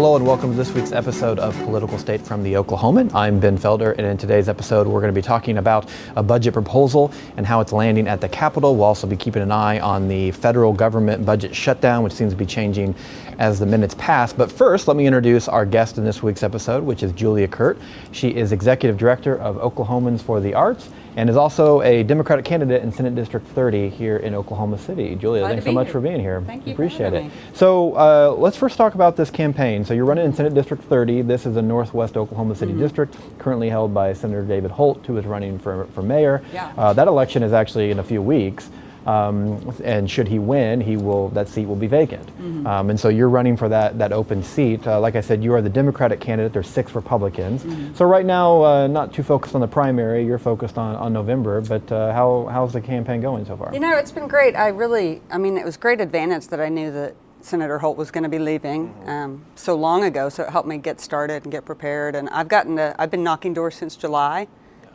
Hello and welcome to this week's episode of Political State from the Oklahoman. I'm Ben Felder, and in today's episode, we're going to be talking about a budget proposal and how it's landing at the Capitol. We'll also be keeping an eye on the federal government budget shutdown, which seems to be changing as the minutes pass. But first, let me introduce our guest in this week's episode, which is Julia Kirt. She is Executive Director of Oklahomans for the Arts and is also a Democratic candidate in Senate District 30 here in Oklahoma City. Julia, Glad thanks so much here. for being here. Thank you Appreciate it. me. So uh, let's first talk about this campaign. So you're running in Senate District 30. This is a Northwest Oklahoma City Mm-hmm. district, currently held by Senator David Holt, who is running for, for mayor. Yeah. Uh, that election is actually in a few weeks. Um, and should he win, he will that seat will be vacant. Mm-hmm. Um, and so you're running for that that open seat. Uh, like I said, you are the Democratic candidate. There's six Republicans. Mm-hmm. So right now, uh, not too focused on the primary. You're focused on, on November. But uh, how how's the campaign going so far? You know, it's been great. I really, I mean, it was great advantage that I knew that Senator Holt was going to be leaving um, so long ago. So it helped me get started and get prepared. And I've gotten to, I've been knocking doors since July.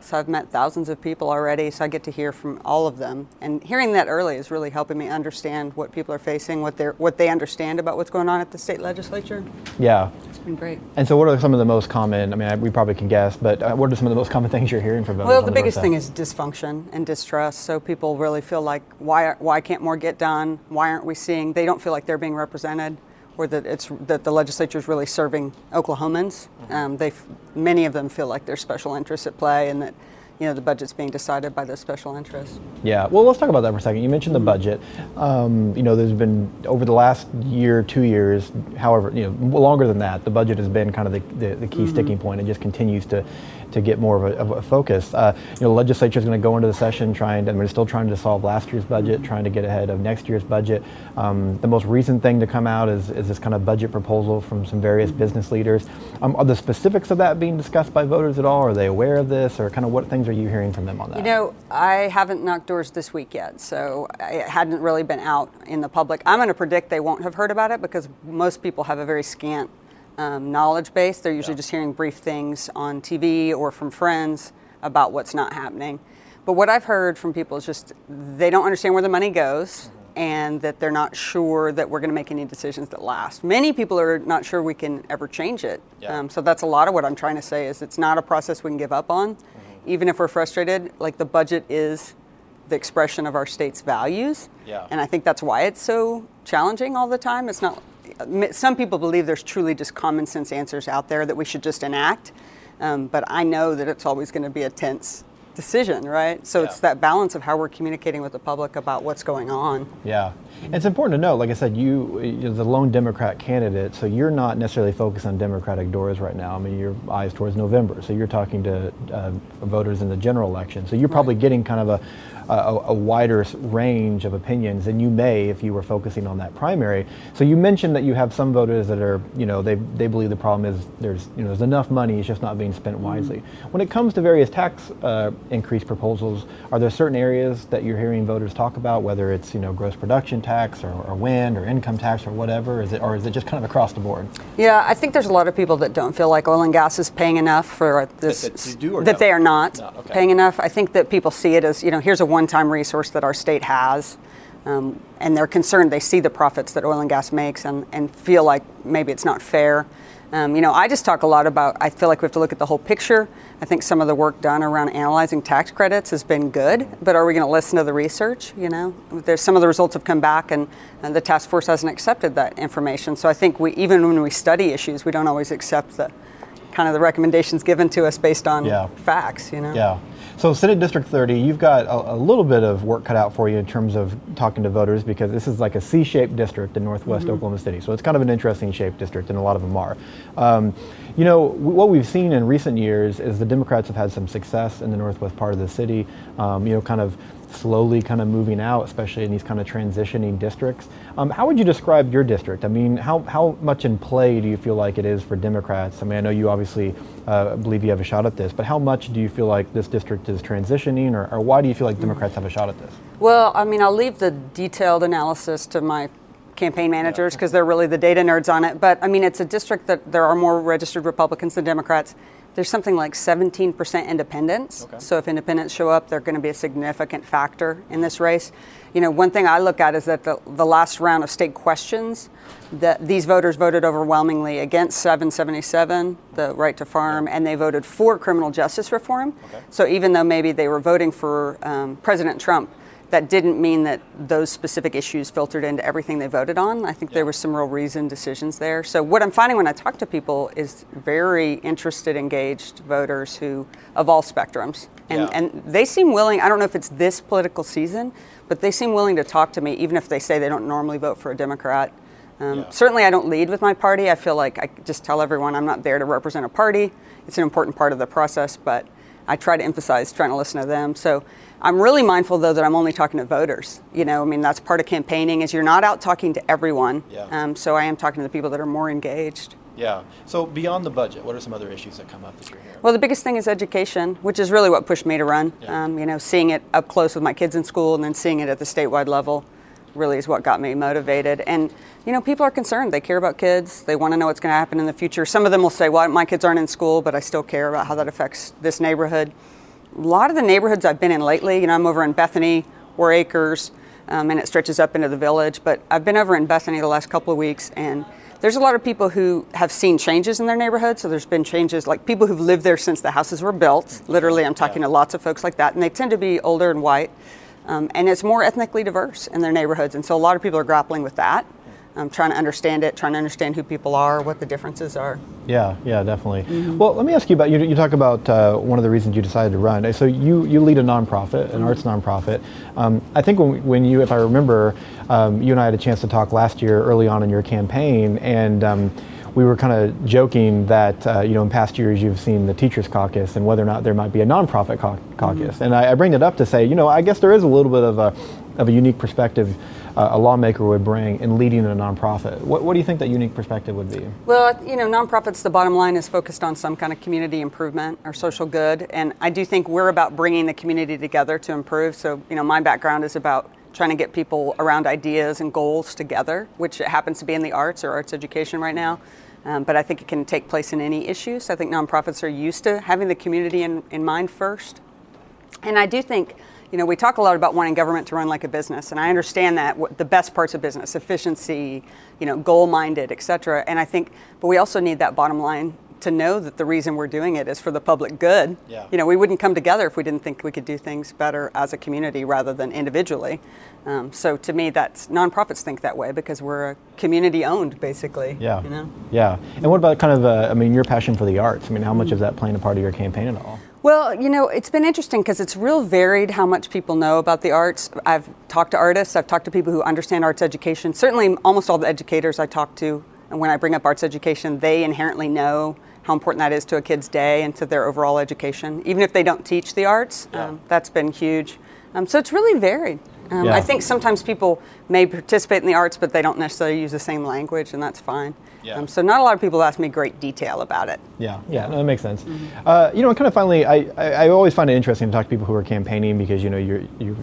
So I've met thousands of people already. So I get to hear from all of them. And hearing that early is really helping me understand what people are facing, what they what they understand about what's going on at the state legislature. Yeah. It's been great. And so, what are some of the most common? I mean, I, we probably can guess, but uh, what are some of the most common things you're hearing from voters? Well, on the biggest thing is dysfunction and distrust. So people really feel like, why, why can't more get done? Why aren't we seeing? They don't feel like they're being represented, or that it's that the legislature is really serving Oklahomans. Um, they, many of them feel like there's special interests at play, and that you know the budget's being decided by those special interests. Yeah, well, let's talk about that for a second. You mentioned the budget. Um, you know, there's been over the last year, two years, however, you know, longer than that, the budget has been kind of the, the, the key sticking point point. It just continues to to get more of a, of a focus. Uh, you know, legislature is going to go into the session trying, to, I mean, still trying to solve last year's budget, trying to get ahead of next year's budget. Um, the most recent thing to come out is, is this kind of budget proposal from some various business leaders. Um, are the specifics of that being discussed by voters at all? Are they aware of this, or kind of what things are you hearing from them on that? You know, I haven't knocked doors this week yet, so it hadn't really been out in the public. I'm going to predict they won't have heard about it because most people have a very scant um, knowledge base. They're usually just hearing brief things on TV or from friends about what's not happening. But what I've heard from people is just they don't understand where the money goes and that they're not sure that we're going to make any decisions that last. Many people are not sure we can ever change it. Yeah. Um, so that's a lot of what I'm trying to say is it's not a process we can give up on. Even if we're frustrated, like the budget is the expression of our state's values. Yeah. And I think that's why it's so challenging all the time. It's not, some people believe there's truly just common sense answers out there that we should just enact. Um, but I know that it's always going to be a tense decision, right? So it's that balance of how we're communicating with the public about what's going on. Yeah, it's important to note. Like I said, you, you're the lone Democrat candidate, so you're not necessarily focused on Democratic doors right now. I mean, your eyes towards November, so you're talking to uh, voters in the general election. So you're probably getting kind of a, a, a wider range of opinions than you may if you were focusing on that primary. So you mentioned that you have some voters that are, you know, they they believe the problem is there's you know there's enough money, it's just not being spent wisely. When it comes to various tax uh, increase proposals, are there certain areas that you're hearing voters talk about, whether it's you know gross production tax or, or wind or income tax or whatever? Is it or is it just kind of across the board? Yeah, I think there's a lot of people that don't feel like oil and gas is paying enough for this. That they do or that no? they are not No, okay. paying enough. I think that people see it as you know, here's a one-time resource that our state has, um, and they're concerned. They see the profits that oil and gas makes, and, and feel like maybe it's not fair. Um, you know, I just talk a lot about. I feel like we have to look at the whole picture. I think some of the work done around analyzing tax credits has been good, but are we going to listen to the research? You know, there's some of the results have come back, and, and the task force hasn't accepted that information. So I think we, even when we study issues, we don't always accept the kind of the recommendations given to us based on Yeah. facts. You know. Yeah. So Senate District 30, you've got a, a little bit of work cut out for you in terms of talking to voters because this is like a C-shaped district in Northwest Oklahoma City. So it's kind of an interesting shaped district, and a lot of them are. Um, you know, w- what we've seen in recent years is the Democrats have had some success in the northwest part of the city. Um, you know, kind of slowly kind of moving out, especially in these kind of transitioning districts. Um, how would you describe your district? I mean, how, how much in play do you feel like it is for Democrats? I mean, I know you obviously uh, believe you have a shot at this, but how much do you feel like this district is transitioning, or, or why do you feel like Democrats have a shot at this? Well, I mean, I'll leave the detailed analysis to my campaign managers because they're really the data nerds on it. But I mean, it's a district that there are more registered Republicans than Democrats. There's something like 17% independents. Okay. So if independents show up, they're going to be a significant factor in this race. You know, one thing I look at is that the, the last round of state questions, that these voters voted overwhelmingly against 777, the right to farm, and they voted for criminal justice reform. Okay. So even though maybe they were voting for um, President Trump, that didn't mean that those specific issues filtered into everything they voted on. I think Yeah. there were some real reasoned decisions there. So what I'm finding when I talk to people is very interested, engaged voters who of all spectrums, and Yeah. and they seem willing. I don't know if it's this political season, but they seem willing to talk to me, even if they say they don't normally vote for a Democrat. Um, Yeah. Certainly, I don't lead with my party. I feel like I just tell everyone I'm not there to represent a party. It's an important part of the process, but I try to emphasize trying to listen to them. So I'm really mindful, though, that I'm only talking to voters. You know, I mean, that's part of campaigning is you're not out talking to everyone. Yeah. Um, so I am talking to the people that are more engaged. Yeah. So beyond the budget, what are some other issues that come up that you're hearing? Well, the biggest thing is education, which is really what pushed me to run. Yeah. Um, you know, seeing it up close with my kids in school and then seeing it at the statewide level really is what got me motivated. And, you know, people are concerned. They care about kids. They want to know what's going to happen in the future. Some of them will say, well, my kids aren't in school, but I still care about how that affects this neighborhood. A lot of the neighborhoods I've been in lately, you know, I'm over in Bethany, Warr Acres, um, and it stretches up into the village. But I've been over in Bethany the last couple of weeks, and there's a lot of people who have seen changes in their neighborhood. So there's been changes, like people who've lived there since the houses were built. Literally, I'm talking Yeah. to lots of folks like that, and they tend to be older and white. Um, and it's more ethnically diverse in their neighborhoods. And so a lot of people are grappling with that, um, trying to understand it, trying to understand who people are, what the differences are. Yeah, yeah, definitely. Mm-hmm. Well, let me ask you about you. You talk about uh, one of the reasons you decided to run. So you you lead a nonprofit, an arts nonprofit. Um, I think when, when you, if I remember, um, you and I had a chance to talk last year, early on in your campaign, and. Um, we were kind of joking that uh, you know in past years you've seen the teachers caucus and whether or not there might be a nonprofit cau- caucus and I, I bring it up to say you know I guess there is a little bit of a of a unique perspective uh, a lawmaker would bring in leading a nonprofit what, what do you think that unique perspective would be Well, you know, nonprofits, the bottom line is focused on some kind of community improvement or social good. And I do think we're about bringing the community together to improve. So, you know, my background is about trying to get people around ideas and goals together, which happens to be in the arts or arts education right now. Um, but I think it can take place in any issues. So, I think nonprofits are used to having the community in, in mind first. And I do think, you know, we talk a lot about wanting government to run like a business, and I understand that what the best parts of business, efficiency, you know, goal-minded, et cetera. And I think, but we also need that bottom line to know that the reason we're doing it is for the public good. Yeah. You know, we wouldn't come together if we didn't think we could do things better as a community rather than individually. Um, so to me, that's nonprofits think that way because we're a community-owned, basically. Yeah. You know. Yeah. And what about kind of, uh, I mean, your passion for the arts? I mean, how much is that playing a part of your campaign at all? Well, you know, it's been interesting because it's real varied how much people know about the arts. I've talked to artists, I've talked to people who understand arts education. Certainly, almost all the educators I talk to, and when I bring up arts education, they inherently know how important that is to a kid's day and to their overall education, even if they don't teach the arts. Yeah. Um, that's been huge. Um, so it's really varied. Um, Yeah. I think sometimes people may participate in the arts, but they don't necessarily use the same language, and that's fine. Yeah. Um, so not a lot of people ask me great detail about it. Yeah, yeah, no, that makes sense. Uh, you know, kind of finally, I, I, I always find it interesting to talk to people who are campaigning because you know you're you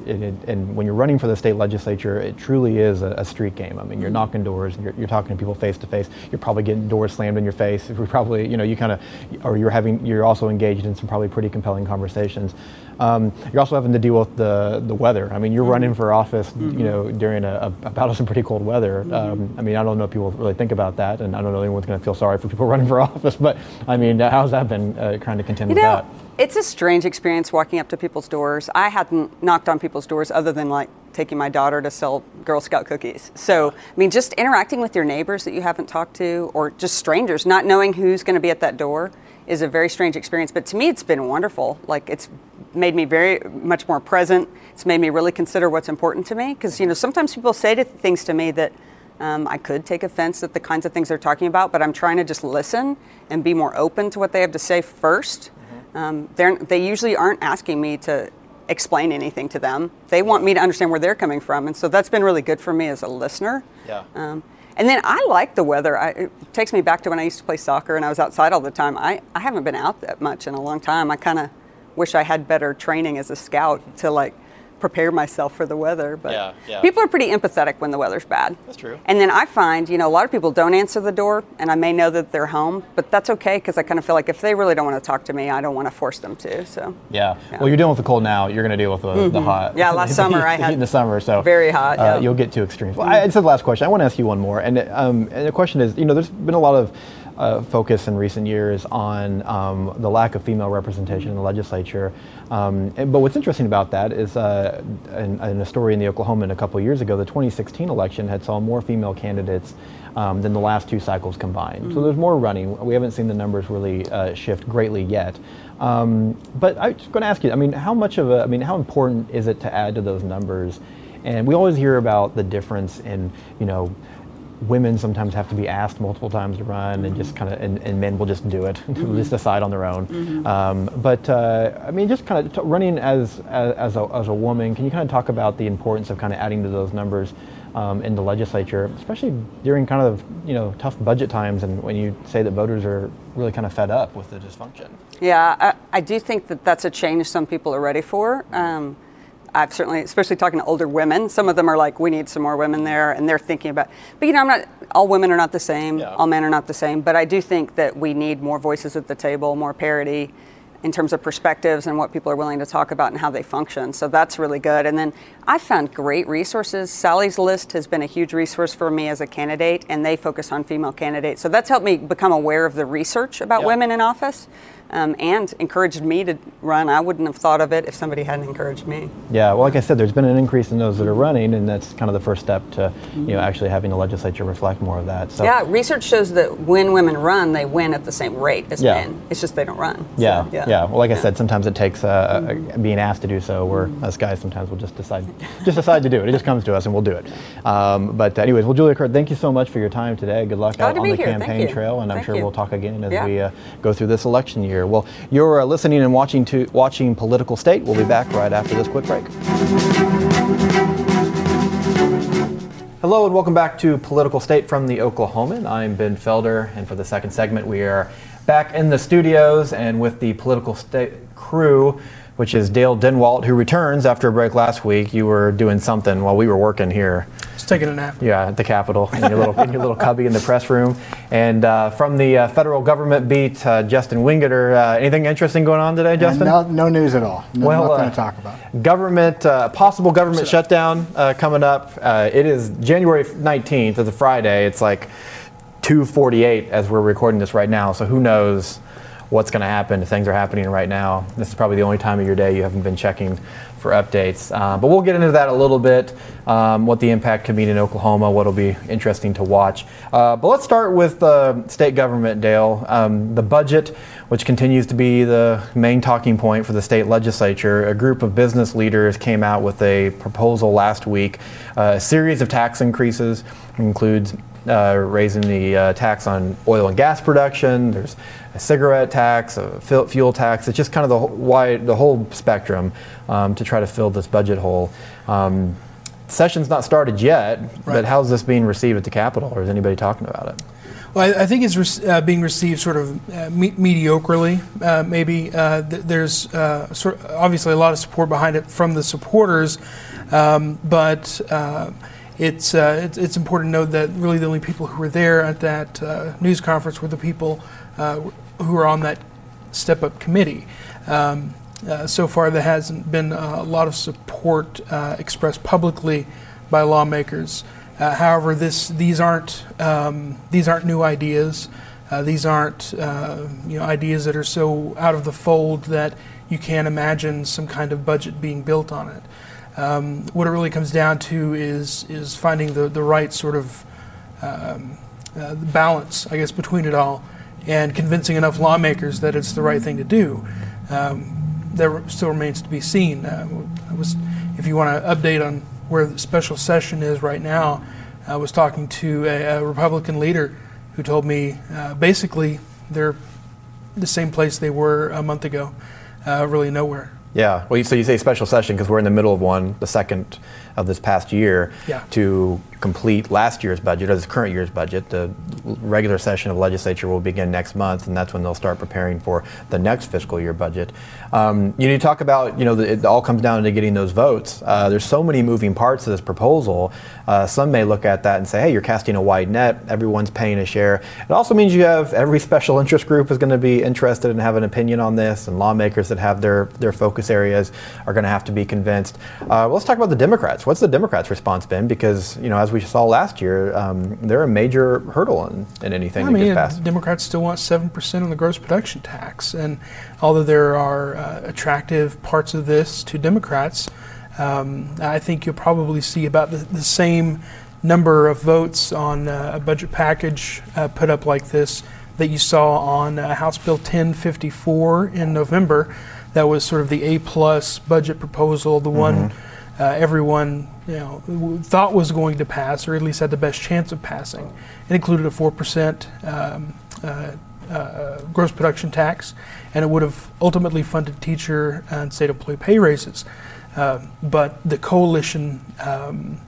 and, when you're running for the state legislature, it truly is a, a street game. I mean, you're knocking doors, you're, you're talking to people face to face. You're probably getting doors slammed in your face. You're probably, you know, you kind of, or you're having, you're also engaged in some probably pretty compelling conversations. Um, you're also having to deal with the the weather. I mean, you're running for office, you know, during a, a, of some pretty cold weather. Um, I mean, I don't know if people really think about that, and I don't know if anyone's going to feel sorry for people running for office. But I mean, uh, how's that been uh, trying to contend You with know, that? it's a strange experience walking up to people's doors. I hadn't knocked on people's doors other than like taking my daughter to sell Girl Scout cookies. So, I mean, just interacting with your neighbors that you haven't talked to or just strangers, not knowing who's going to be at that door is a very strange experience. But to me, it's been wonderful. Like, it's made me very much more present. It's made me really consider what's important to me because, you know, sometimes people say to things to me that um, I could take offense at the kinds of things they're talking about, but I'm trying to just listen and be more open to what they have to say 1st Um, they're, they usually aren't asking me to explain anything to them. They want me to understand where they're coming from, and so that's been really good for me as a listener. Yeah. Um, and then I like the weather. I, it takes me back to when I used to play soccer and I was outside all the time. I, I haven't been out that much in a long time. I kind of wish I had better training as a scout to like prepare myself for the weather. But Yeah, yeah. people are pretty empathetic when the weather's bad. That's true. And then I find, you know, a lot of people don't answer the door, and I may know that they're home, but that's okay because I kind of feel like if they really don't want to talk to me, I don't want to force them to. So Yeah. Well, you're dealing with the cold now. You're going to deal with the, the hot. Mm-hmm. Yeah, last summer I the had heat in the summer, so very hot, Uh, yeah. You'll get two extremes. Well, I, it's the last question. I want to ask you one more, and, um, and the question is, you know, there's been a lot of uh, focus in recent years on um, the lack of female representation in the legislature. Um, and- but what's interesting about that is, uh, in, in a story in the Oklahoman a couple years ago, the 2016 election had saw more female candidates um, than the last two cycles combined. So there's more running. We haven't seen the numbers really uh, shift greatly yet. Um, but I was going to ask you, I mean, how much of a, I mean, how important is it to add to those numbers? And we always hear about the difference in, you know, women sometimes have to be asked multiple times to run and just kind of, and, and men will just do it, will just decide on their own. Um, but uh, I mean, just kind of t- running as, as, as, a, as a woman, can you kind of talk about the importance of kind of adding to those numbers um, in the legislature, especially during kind of, you know, tough budget times and when you say that voters are really kind of fed up with the dysfunction? Yeah, I, I do think that that's a change some people are ready for. Um, I've certainly, especially talking to older women, some of them are like, we need some more women there, and they're thinking about. But you know, I'm not. All women are not the same. Yeah. All men are not the same. But I do think that we need more voices at the table, more parity, in terms of perspectives and what people are willing to talk about and how they function. So that's really good. And then I found great resources. Sally's List has been a huge resource for me as a candidate, and they focus on female candidates. So that's helped me become aware of the research about Yeah. women in office. Um, and encouraged me to run. I wouldn't have thought of it if somebody hadn't encouraged me. Yeah, well, like I said, there's been an increase in those that are running, and that's kind of the first step to, you know, actually having the legislature reflect more of that. So, Yeah, research shows that when women run, they win at the same rate as Yeah. men. It's just they don't run. So, yeah, yeah, Well, like I said, sometimes it takes uh, uh, being asked to do so. Where us guys sometimes will just decide, just decide to do it. It just comes to us, and we'll do it. Um, but anyways, well, Julia Kirt, thank you so much for your time today. Good luck Glad out on the here. Campaign trail, and I'm sure you. we'll talk again as Yeah. we uh, go through this election year. Well, you're uh, listening and watching to watching Political State. We'll be back right after this quick break. Hello and welcome back to Political State from the Oklahoman. I'm Ben Felder, and for the second segment, we are back in the studios and with the Political State crew, which is Dale Denwalt, who returns after a break last week. You were doing something while we were working here. Just taking a nap. Yeah, at the Capitol, in your little, in your little cubby in the press room. And uh, from the uh, federal government beat, uh, Justin Wingerter. Uh, anything interesting going on today, Justin? No, no news at all. No, Well, nothing uh, to talk about. Government, uh, possible government shutdown uh, coming up. Uh, it is January 19th, it's a Friday. It's like 2:48 as we're recording this right now. So who knows what's going to happen? if Things are happening right now. This is probably the only time of your day you haven't been checking for updates. Uh, but we'll get into that a little bit. Um, what the impact could mean in Oklahoma. What'll be interesting to watch. Uh, but let's start with the state government, Dale. Um, the budget, which continues to be the main talking point for the state legislature. A group of business leaders came out with a proposal last week, uh, a series of tax increases, includes uh, raising the uh, tax on oil and gas production. There's a cigarette tax, a fuel tax. It's just kind of the whole, wide, the whole spectrum um, to try to fill this budget hole. Um, session's not started yet, but how's this being received at the Capitol, or is anybody talking about it? Well, I, I think it's rec- uh, being received sort of uh, me- mediocrely, uh, maybe. Uh, th- there's uh, sort obviously a lot of support behind it from the supporters, um, but uh, it's, uh, it's it's important to note that really the only people who were there at that uh, news conference were the people uh, who are on that step up committee. Um, uh, so far, there hasn't been a lot of support uh, expressed publicly by lawmakers. However, this these aren't um, these aren't new ideas. These aren't you know ideas that are so out of the fold that you can't imagine some kind of budget being built on it. Um, what it really comes down to is is finding the, the right sort of um, uh, balance, I guess, between it all, and convincing enough lawmakers that it's the right thing to do. Um, that still remains to be seen. Uh, was, if you want to update on where the special session is right now, I was talking to a, a Republican leader who told me uh, basically they're the same place they were a month ago, uh, really nowhere. Yeah. Well, you, so you say special session because we're in the middle of one, the second of this past year, Yeah. to complete last year's budget or this current year's budget. The regular session of legislature will begin next month, and that's when they'll start preparing for the next fiscal year budget. Um, you need to talk about, you know, the, it all comes down to getting those votes. Uh, there's so many moving parts to this proposal. Uh, some may look at that and say, hey, you're casting a wide net. Everyone's paying a share. It also means you have every special interest group is going to be interested and have an opinion on this, and lawmakers that have their, their focus areas are going to have to be convinced. Uh, let's talk about the Democrats. What's the Democrats' response been? Because, you know, as we saw last year, um, they're a major hurdle in, in anything I that mean, gets passed. Democrats still want 7% on the gross production tax. And although there are uh, attractive parts of this to Democrats, um, I think you'll probably see about the, the same number of votes on uh, a budget package uh, put up like this that you saw on uh, House Bill 1054 in November. That was sort of the A plus budget proposal, the one uh, everyone you know w- thought was going to pass, or at least had the best chance of passing. It included a four percent um, uh, uh, gross production tax, and it would have ultimately funded teacher and state employee pay raises. Uh, but the coalition um,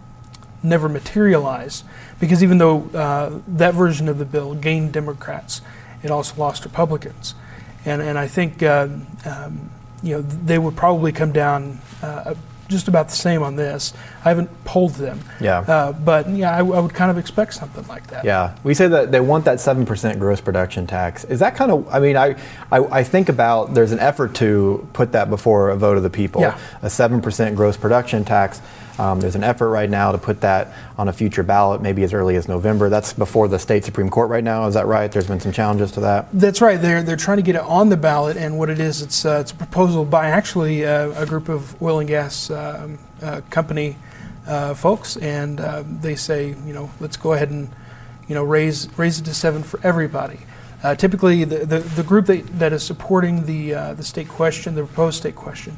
never materialized because even though uh, that version of the bill gained Democrats, it also lost Republicans. And, and I think uh, um, you know they would probably come down uh, just about the same on this. I haven't polled them, Yeah. uh, but yeah, I, I would kind of expect something like that. Yeah, we say that they want that seven percent gross production tax. Is that kind of? I mean, I, I I think about there's an effort to put that before a vote of the people. Yeah. A seven percent gross production tax. Um, there's an effort right now to put that on a future ballot, maybe as early as November. That's before the state supreme court right now. Is that right? There's been some challenges to that. That's right. They're they're trying to get it on the ballot, and what it is, it's uh, it's a proposal by actually uh, a group of oil and gas um, uh, company uh, folks, and uh, they say, you know, let's go ahead and, you know, raise raise it to seven for everybody. Typically, the, the, the group that, that is supporting the the state question, the proposed state question,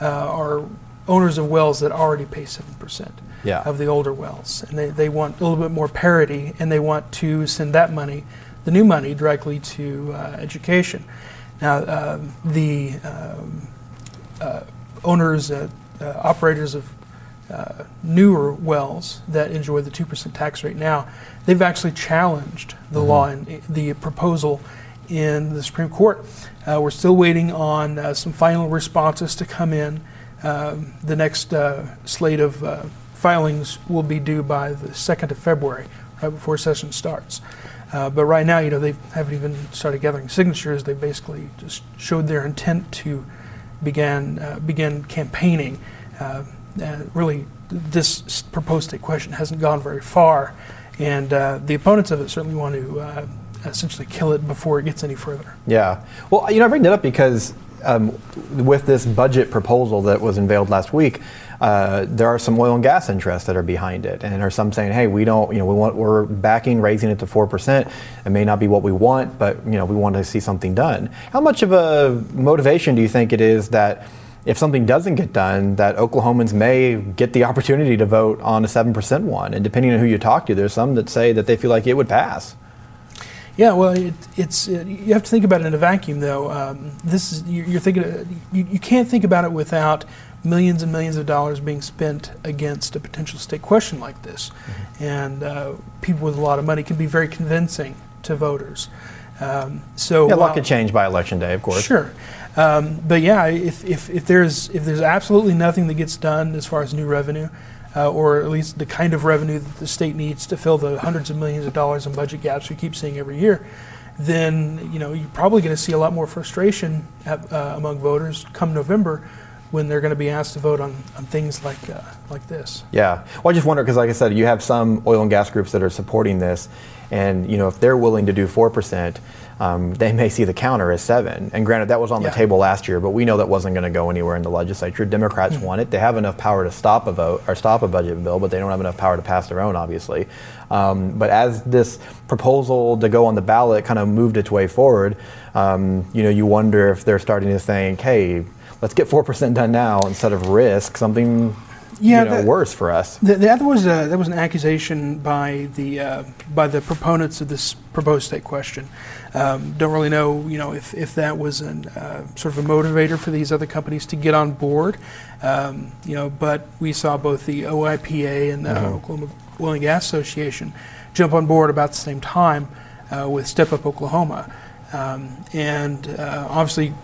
are owners of wells that already pay seven percent Yeah. of the older wells, and they, they want a little bit more parity, and they want to send that money, the new money, directly to uh, education. Now, um the um, uh, owners, uh, uh, operators of uh, newer wells that enjoy the 2% tax rate now, they've actually challenged the law and the proposal in the Supreme Court. Uh, we're still waiting on uh, some final responses to come in. Um, the next uh, slate of uh, filings will be due by the 2nd of February, right before session starts. Uh, but right now, you know, they haven't even started gathering signatures. They basically just showed their intent to begin uh, begin campaigning. Uh, really, this proposed state question hasn't gone very far, and uh, the opponents of it certainly want to essentially kill it before it gets any further. Yeah. Well, you know, I bring that up because um, with this budget proposal that was unveiled last week, uh, there are some oil and gas interests that are behind it, and are some saying, "Hey, we don't, you know, we want, we're backing raising it to four percent. It may not be what we want, but you know, we want to see something done." How much of a motivation do you think it is that? If something doesn't get done, that Oklahomans may get the opportunity to vote on a 7% one. And depending on who you talk to, there's some that say that they feel like it would pass. Yeah, well, it, it's uh, you have to think about it in a vacuum, though. Um, this is you're, you're thinking uh, you, you can't think about it without millions and millions of dollars being spent against a potential state question like this, and uh, people with a lot of money can be very convincing to voters. Um, so Yeah, a lot could change by election day, of course. Sure, um, but yeah, if, if, if there's if there's absolutely nothing that gets done as far as new revenue, uh, or at least the kind of revenue that the state needs to fill the hundreds of millions of dollars in budget gaps we keep seeing every year, then you know you're probably going to see a lot more frustration at, uh, among voters come November when they're going to be asked to vote on, on things like uh, like this. Yeah. Well, I just wonder because, like I said, you have some oil and gas groups that are supporting this, and you know, if they're willing to do four percent, um, they may see the counter as seven. And granted, that was on Yeah. the table last year, but we know that wasn't going to go anywhere in the legislature. Democrats want it. They have enough power to stop a vote or stop a budget bill, but they don't have enough power to pass their own, obviously. Um, but as this proposal to go on the ballot kind of moved its way forward, um, you know, you wonder if they're starting to think, hey. Let's get four percent done now instead of risk something Yeah, you know, that- worse for us. Th- That was a, that was an accusation by the uh, by the proponents of this proposed state question. Um, don't really know, you know, if, if that was an uh, sort of a motivator for these other companies to get on board. Um, you know, but we saw both the OIPA and the Oklahoma Oil and Gas Association jump on board about the same time uh, with Step Up Oklahoma. Um, and uh, obviously,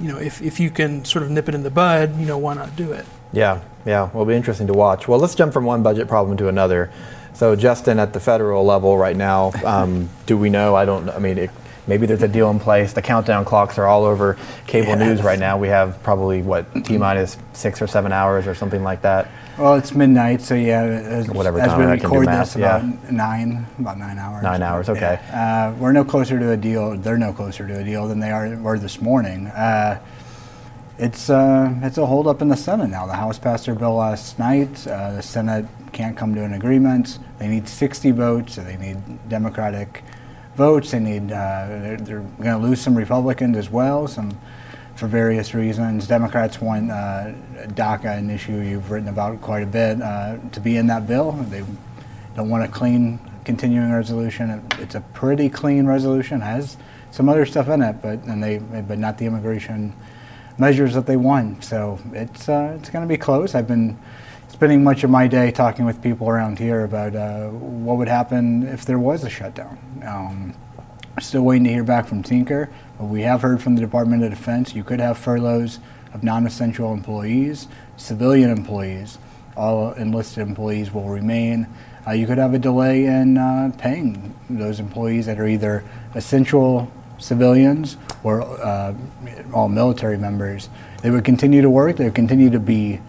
you know, if, if you can sort of nip it in the bud, you know, why not do it? Yeah, yeah. Well, it'll be interesting to watch. Well, let's jump from one budget problem to another. So, Justin, at the federal level right now, um, do we know? I don't. I mean, it, maybe there's a deal in place. The countdown clocks are all over cable Yes. news right now. We have probably what t minus six or seven hours or something like that. Well, it's midnight, so yeah, as, Whatever as time we I can do record this, yeah. about nine, about nine hours. Nine hours, okay. Yeah. Uh, we're no closer to a deal. They're no closer to a deal than they are were this morning. Uh, it's uh, it's a holdup in the Senate now. The House passed their bill last night. Uh, the Senate can't come to an agreement. They need 60 votes. So they need Democratic votes. They need. Uh, they're they're going to lose some Republicans as well. Some for various reasons. Democrats want uh, DACA, an issue you've written about quite a bit, uh, to be in that bill. They don't want a clean continuing resolution. It- It's a pretty clean resolution. Has some other stuff in it, but and they but not the immigration measures that they want. So it's uh, it's going to be close. I've been spending much of my day talking with people around here about uh, what would happen if there was a shutdown. Um, Still waiting to hear back from Tinker, but we have heard from the Department of Defense you could have furloughs of non essential employees, civilian employees, all enlisted employees will remain. Uh, you could have a delay in uh, paying those employees that are either essential civilians or uh, all military members. They would continue to work, they would continue to be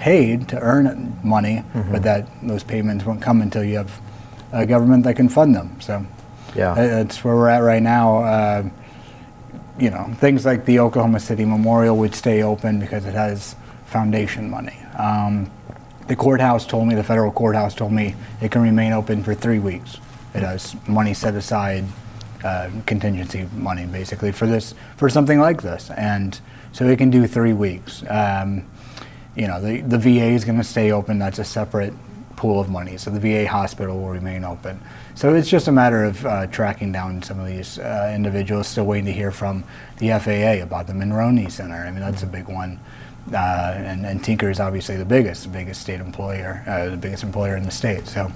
paid to earn money, but that those payments won't come until you have a government that can fund them. So. Yeah. Uh, That's where we're at right now. Uh, you know, things like the Oklahoma City Memorial would stay open because it has foundation money. Um, the courthouse told me, the federal courthouse told me it can remain open for three weeks. It has money set aside, uh, contingency money basically for this, for something like this. And so it can do three weeks. Um, you know, the, the VA is going to stay open. That's a separate pool of money. So the VA hospital will remain open. So it's just a matter of uh, tracking down some of these uh, individuals. Still waiting to hear from the FAA about the Monroney Center. I mean, that's a big one. Uh, and, and Tinker is obviously the biggest, the biggest state employer, uh, the biggest employer in the state. So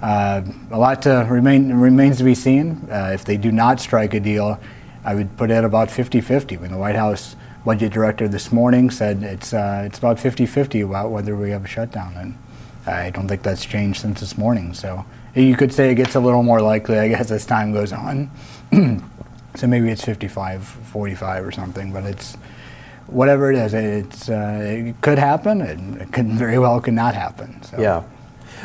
uh, a lot to remain remains to be seen. Uh, if they do not strike a deal, I would put it at about 50-50. When the White House budget director this morning said it's uh, it's about 50-50 about whether we have a shutdown, and I don't think that's changed since this morning. So you could say it gets a little more likely, I guess, as time goes on. so maybe it's 55-45 or something, but it's whatever it is. It's uh, it could happen, and it could very well could not happen. So. Yeah.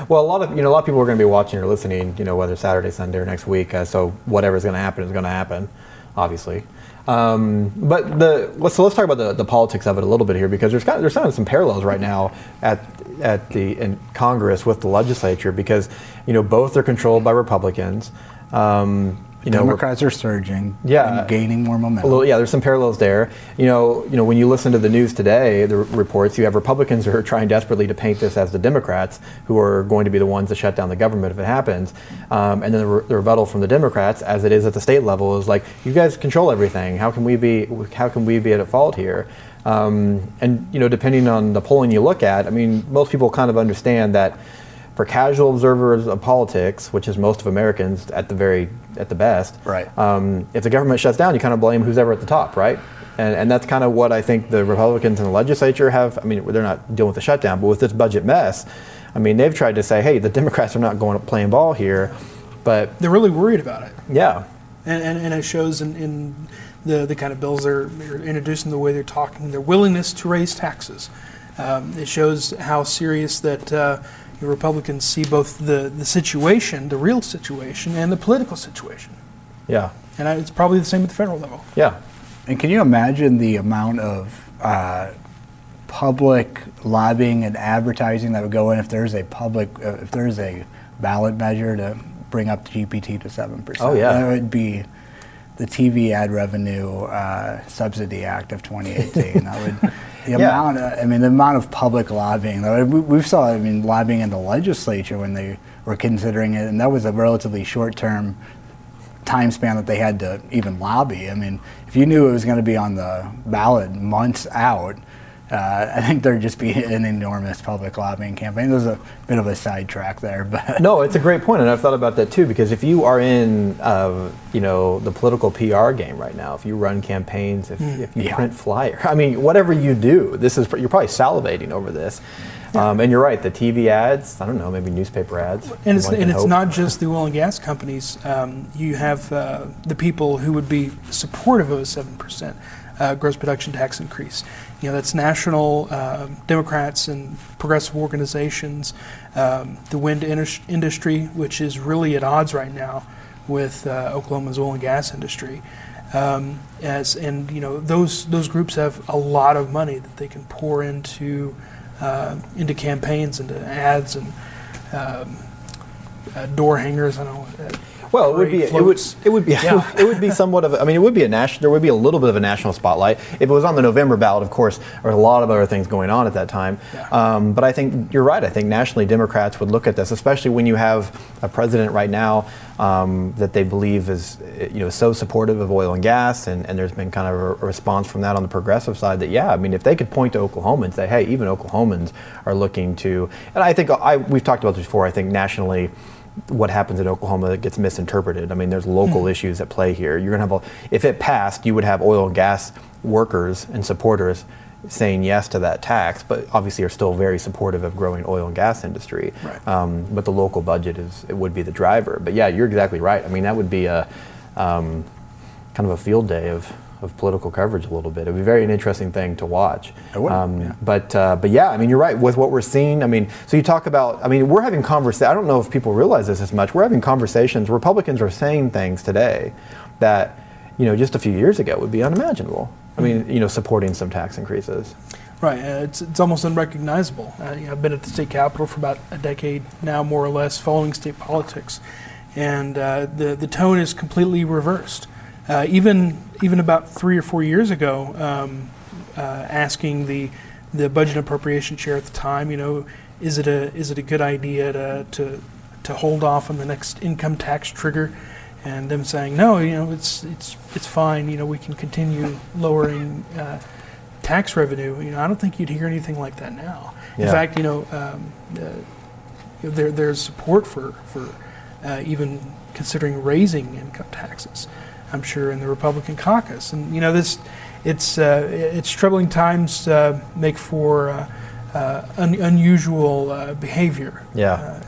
Well, a lot of you know a lot of people are going to be watching or listening. You know, whether Saturday, Sunday, or next week. Uh, so whatever's going to happen is going to happen, obviously. Um, but the let's so let's talk about the, the politics of it a little bit here because there's kind of, there's kind of some parallels right now at at the in Congress with the legislature because you know both are controlled by Republicans. Um, you know, Democrats are surging, Yeah. and gaining more momentum. little, yeah, there's some parallels there. You know, you know, when you listen to the news today, the r- reports, you have Republicans who are trying desperately to paint this as the Democrats who are going to be the ones to shut down the government if it happens. Um, and then the, re- the rebuttal from the Democrats, as it is at the state level, is like, you guys control everything. How can we be? How can we be at fault here? Um, and you know, depending on the polling you look at, I mean, most people kind of understand that for casual observers of politics, which is most of Americans at the very at the best, Right. um, if the government shuts down, you kind of blame who's ever at the top, right? And, and that's kind of what I think the Republicans in the legislature have. I mean, they're not dealing with the shutdown, but with this budget mess, I mean, they've tried to say, hey, the Democrats are not going to playing ball here, but They're really worried about it. yeah, and, and, and it shows in, in the, the kind of bills they're, they're introducing, the way they're talking, their willingness to raise taxes. Um, it shows how serious that uh, the Republicans see both the, the situation, the real situation, and the political situation. yeah, And I, it's probably the same at the federal level. yeah, And can you imagine the amount of uh, public lobbying and advertising that would go in if there's a public, uh, if there's a ballot measure to bring up the GPT to seven percent? Oh, yeah. that would be the TV ad revenue uh, subsidy act of 2018. that would the Yeah. amount. Of, I mean, the amount of public lobbying. We, we saw. I mean, lobbying in the legislature when they were considering it, and that was a relatively short-term time span that they had to even lobby. I mean, if you knew it was going to be on the ballot months out, Uh, I think there'd just be an enormous public lobbying campaign. There's a bit of a sidetrack there, but No, it's a great point, and I've thought about that too. Because if you are in, uh, you know, the political PR game right now, if you run campaigns, if, if you Yeah. print flyer, I mean, whatever you do, this is you're probably salivating over this. Um, and you're right, the TV ads, I don't know, maybe newspaper ads. And it's, and it's not just the oil and gas companies. Um, you have uh, the people who would be supportive of a 7% uh, gross production tax increase. You know, that's national uh, Democrats and progressive organizations, um, the wind indus- industry, which is really at odds right now with uh, Oklahoma's oil and gas industry. Um, as and you know those those groups have a lot of money that they can pour into uh, into campaigns, into ads, and um, uh, door hangers. I don't know. Well, it would be it would it would be Yeah. it would be somewhat of a, I mean it would be a national there would be a little bit of a national spotlight if it was on the November ballot. Of course, there were a lot of other things going on at that time. Yeah. Um, but I think you're right. I think nationally Democrats would look at this, especially when you have a president right now um, that they believe is you know so supportive of oil and gas, and, and there's been kind of a, a response from that on the progressive side that yeah, I mean if they could point to Oklahoma and say hey, even Oklahomans are looking to, and I think I we've talked about this before. I think nationally what happens in Oklahoma that gets misinterpreted. I mean, there's local issues at play here. You're going to have, a, if it passed, you would have oil and gas workers and supporters saying yes to that tax, but obviously are still very supportive of growing oil and gas industry. Right. Um, but the local budget is it would be the driver. But yeah, you're exactly right. I mean, that would be a um, kind of a field day of. Of political coverage, a little bit. It would be very an interesting thing to watch. It would, Um, yeah. But uh, but yeah, I mean, you're right with what we're seeing. I mean, so you talk about. I mean, we're having conversations. I don't know if people realize this as much. We're having conversations. Republicans are saying things today that you know just a few years ago would be unimaginable. I mean, you know, supporting some tax increases. Right, uh, it's, it's almost unrecognizable. Uh, you know, I've been at the state capitol for about a decade now, more or less, following state politics, and uh, the the tone is completely reversed. Uh, even even about three or four years ago, um, uh, asking the the budget appropriation chair at the time, you know, is it a is it a good idea to to to hold off on the next income tax trigger? And them saying no, you know, it's it's it's fine. You know, we can continue lowering. Uh, tax revenue, you know, I don't think you'd hear anything like that now. In fact, you know, um, uh, there, there's support for, for uh, even considering raising income taxes, I'm sure, in the Republican caucus. And, you know, this, it's, uh, it's troubling times uh, make for uh, uh, un- unusual uh, behavior. Yeah.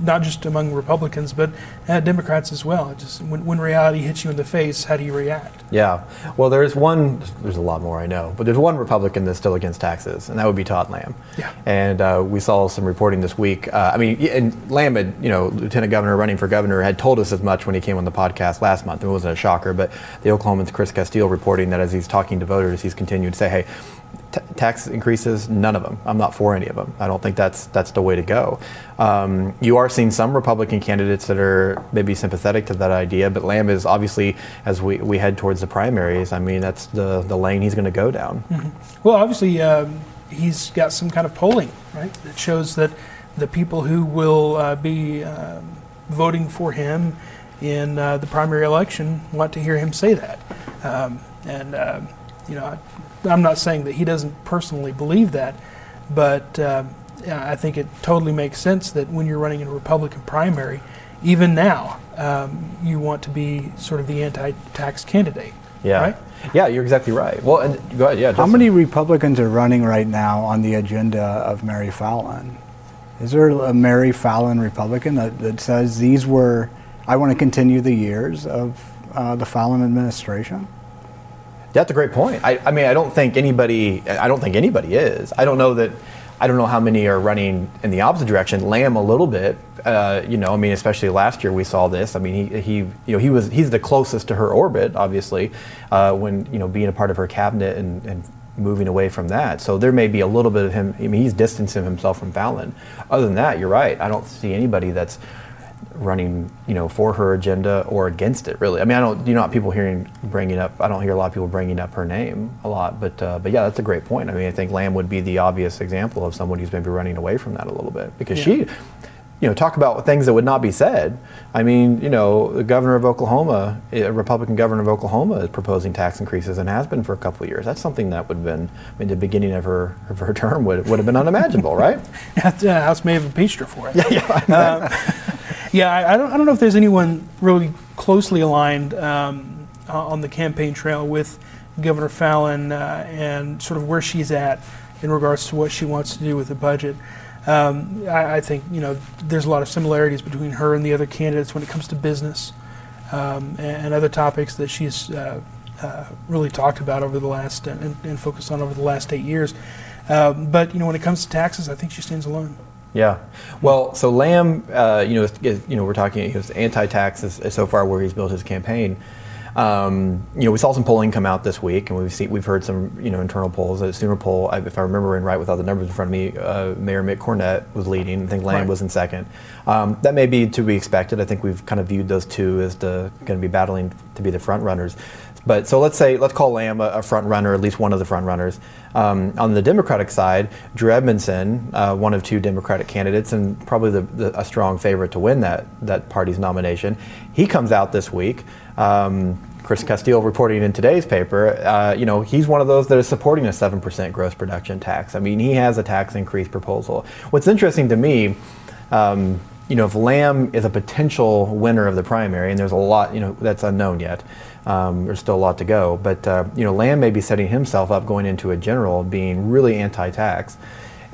Not just among Republicans, but uh, Democrats as well. Just when, when reality hits you in the face, how do you react? Yeah. Well, there's one. There's a lot more I know, but there's one Republican that's still against taxes, and that would be Todd Lamb. Yeah. And uh, we saw some reporting this week. Uh, I mean, and Lamb had, you know, Lieutenant Governor running for governor, had told us as much when he came on the podcast last month. It wasn't a shocker, but the Oklahoman's Chris Casteel reporting that as he's talking to voters, he's continued to say, "Hey, tax increases, none of them. I'm not for any of them. I don't think that's that's the way to go." Um, you are seeing some Republican candidates that are maybe sympathetic to that idea, but Lamb is obviously, as we, we head towards the primaries, I mean, that's the, the lane he's going to go down. Well, obviously, um, he's got some kind of polling, right, that shows that the people who will uh, be um, voting for him in uh, the primary election want to hear him say that. Um, and, um, you know, I, I'm not saying that he doesn't personally believe that, but um, yeah, I think it totally makes sense that when you're running in a Republican primary, even now, um, you want to be sort of the anti tax candidate. Yeah. Right? Yeah, you're exactly right. Well, and go ahead. Yeah. How many Republicans are running right now on the agenda of Mary Fallin? Is there a Mary Fallin Republican that, that says these were, I want to continue the years of uh, the Fallin administration? That's a great point. I, I mean, I don't think anybody. I don't think anybody is. I don't know that. I don't know how many are running in the opposite direction. Lamb a little bit. Uh, you know, I mean, especially last year we saw this. I mean, he, he you know he was he's the closest to her orbit, obviously, uh, when you know being a part of her cabinet and, and moving away from that. So there may be a little bit of him. I mean, he's distancing himself from Fallin. Other than that, you're right. I don't see anybody that's running, you know, for her agenda or against it. Really, I mean, I don't. You know, people hearing bringing up. I don't hear a lot of people bringing up her name a lot. But uh, but yeah, that's a great point. I mean, I think Lamb would be the obvious example of someone who's maybe running away from that a little bit because she, you know, talk about things that would not be said. I mean, you know, the governor of Oklahoma, a Republican governor of Oklahoma, is proposing tax increases and has been for a couple of years. That's something that would have been, I mean, the beginning of her of her term would, would have been unimaginable, right? the House may have impeached her for it. Yeah, yeah. Uh, yeah I, I, don't, I don't know if there's anyone really closely aligned um, on the campaign trail with Governor Fallin uh, and sort of where she's at in regards to what she wants to do with the budget. Um, I, I, think you know there's a lot of similarities between her and the other candidates when it comes to business um, and, and, other topics that she's uh, uh, really talked about over the last and, and, focused on over the last eight years. Um, but you know when it comes to taxes, I think she stands alone. Yeah. Well, so Lamb, uh, you know, is, you know, we're talking he was anti-tax so far where he's built his campaign. Um, you know, we saw some polling come out this week, and we've seen we've heard some you know internal polls. A SoonerPoll, if I remember right, without the numbers in front of me, uh, Mayor Mick Cornett was leading. I think Lamb right. was in second. Um, that may be to be expected. I think we've kind of viewed those two as the going to be battling to be the front runners. But so let's say let's call Lamb a, a front runner, at least one of the front runners. Um, on the Democratic side, Drew Edmondson, uh, one of two Democratic candidates, and probably the, the, a strong favorite to win that that party's nomination. He comes out this week. Um, Chris Casteel reporting in today's paper, uh, you know, he's one of those that is supporting a 7% gross production tax. I mean, he has a tax increase proposal. What's interesting to me, um, you know, if Lamb is a potential winner of the primary, and there's a lot, you know, that's unknown yet. Um, there's still a lot to go, but uh, you know, Lamb may be setting himself up going into a general being really anti-tax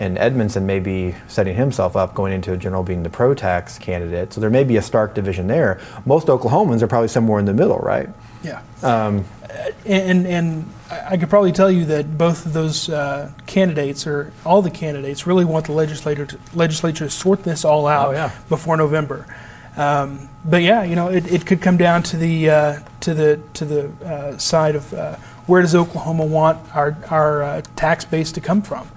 and Edmondson may be setting himself up going into a general being the pro tax candidate. So there may be a stark division there. Most Oklahomans are probably somewhere in the middle, right? Yeah. Um, and, and I could probably tell you that both of those uh, candidates, or all the candidates, really want the legislature to, legislature to sort this all out oh, yeah. before November. Um, but yeah, you know, it, it could come down to the uh, to the to the uh, side of uh, where does Oklahoma want our our uh, tax base to come from?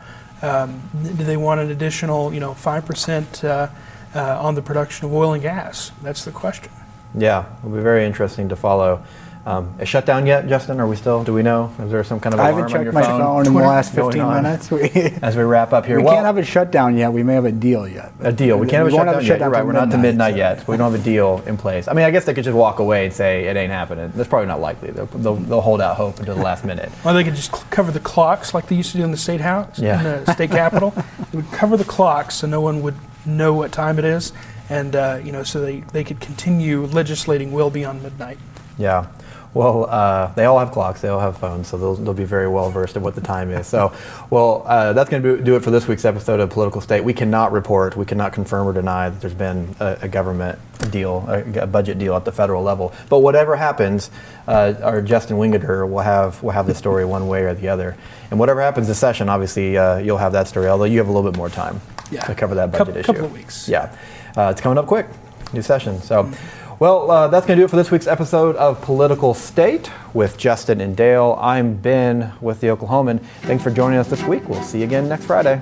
Um, do they want an additional, you know, five percent uh, uh, on the production of oil and gas? That's the question. Yeah, it'll be very interesting to follow. Um, is shut down yet, Justin? Are we still? Do we know? Is there some kind of I haven't checked my phone, phone in the last 15 minutes. As we wrap up here, we well, can't have a shutdown yet. We may have a deal yet. A deal. We can't have a shutdown, have a shutdown yet. right. We're not to midnight so. yet. We don't have a deal in place. I mean, I guess they could just walk away and say it ain't happening. That's probably not likely. They'll, they'll, they'll hold out hope until the last minute. Or they could just cover the clocks like they used to do in the state house, yeah. in the state capitol. they would cover the clocks so no one would know what time it is, and uh, you know, so they, they could continue legislating well beyond midnight. Yeah. Well, uh, they all have clocks, they all have phones, so they'll, they'll be very well versed in what the time is. So, well, uh, that's going to do it for this week's episode of Political State. We cannot report, we cannot confirm or deny that there's been a, a government deal, a, a, budget deal at the federal level. But whatever happens, uh, our Justin Wingerter will have will have the story one way or the other. And whatever happens this session, obviously, uh, you'll have that story. Although you have a little bit more time yeah. to cover that budget couple, issue. Couple of weeks. Yeah, uh, it's coming up quick. New session. So. Mm-hmm. Well, uh, that's going to do it for this week's episode of Political State with Justin and Dale. I'm Ben with the Oklahoman. Thanks for joining us this week. We'll see you again next Friday.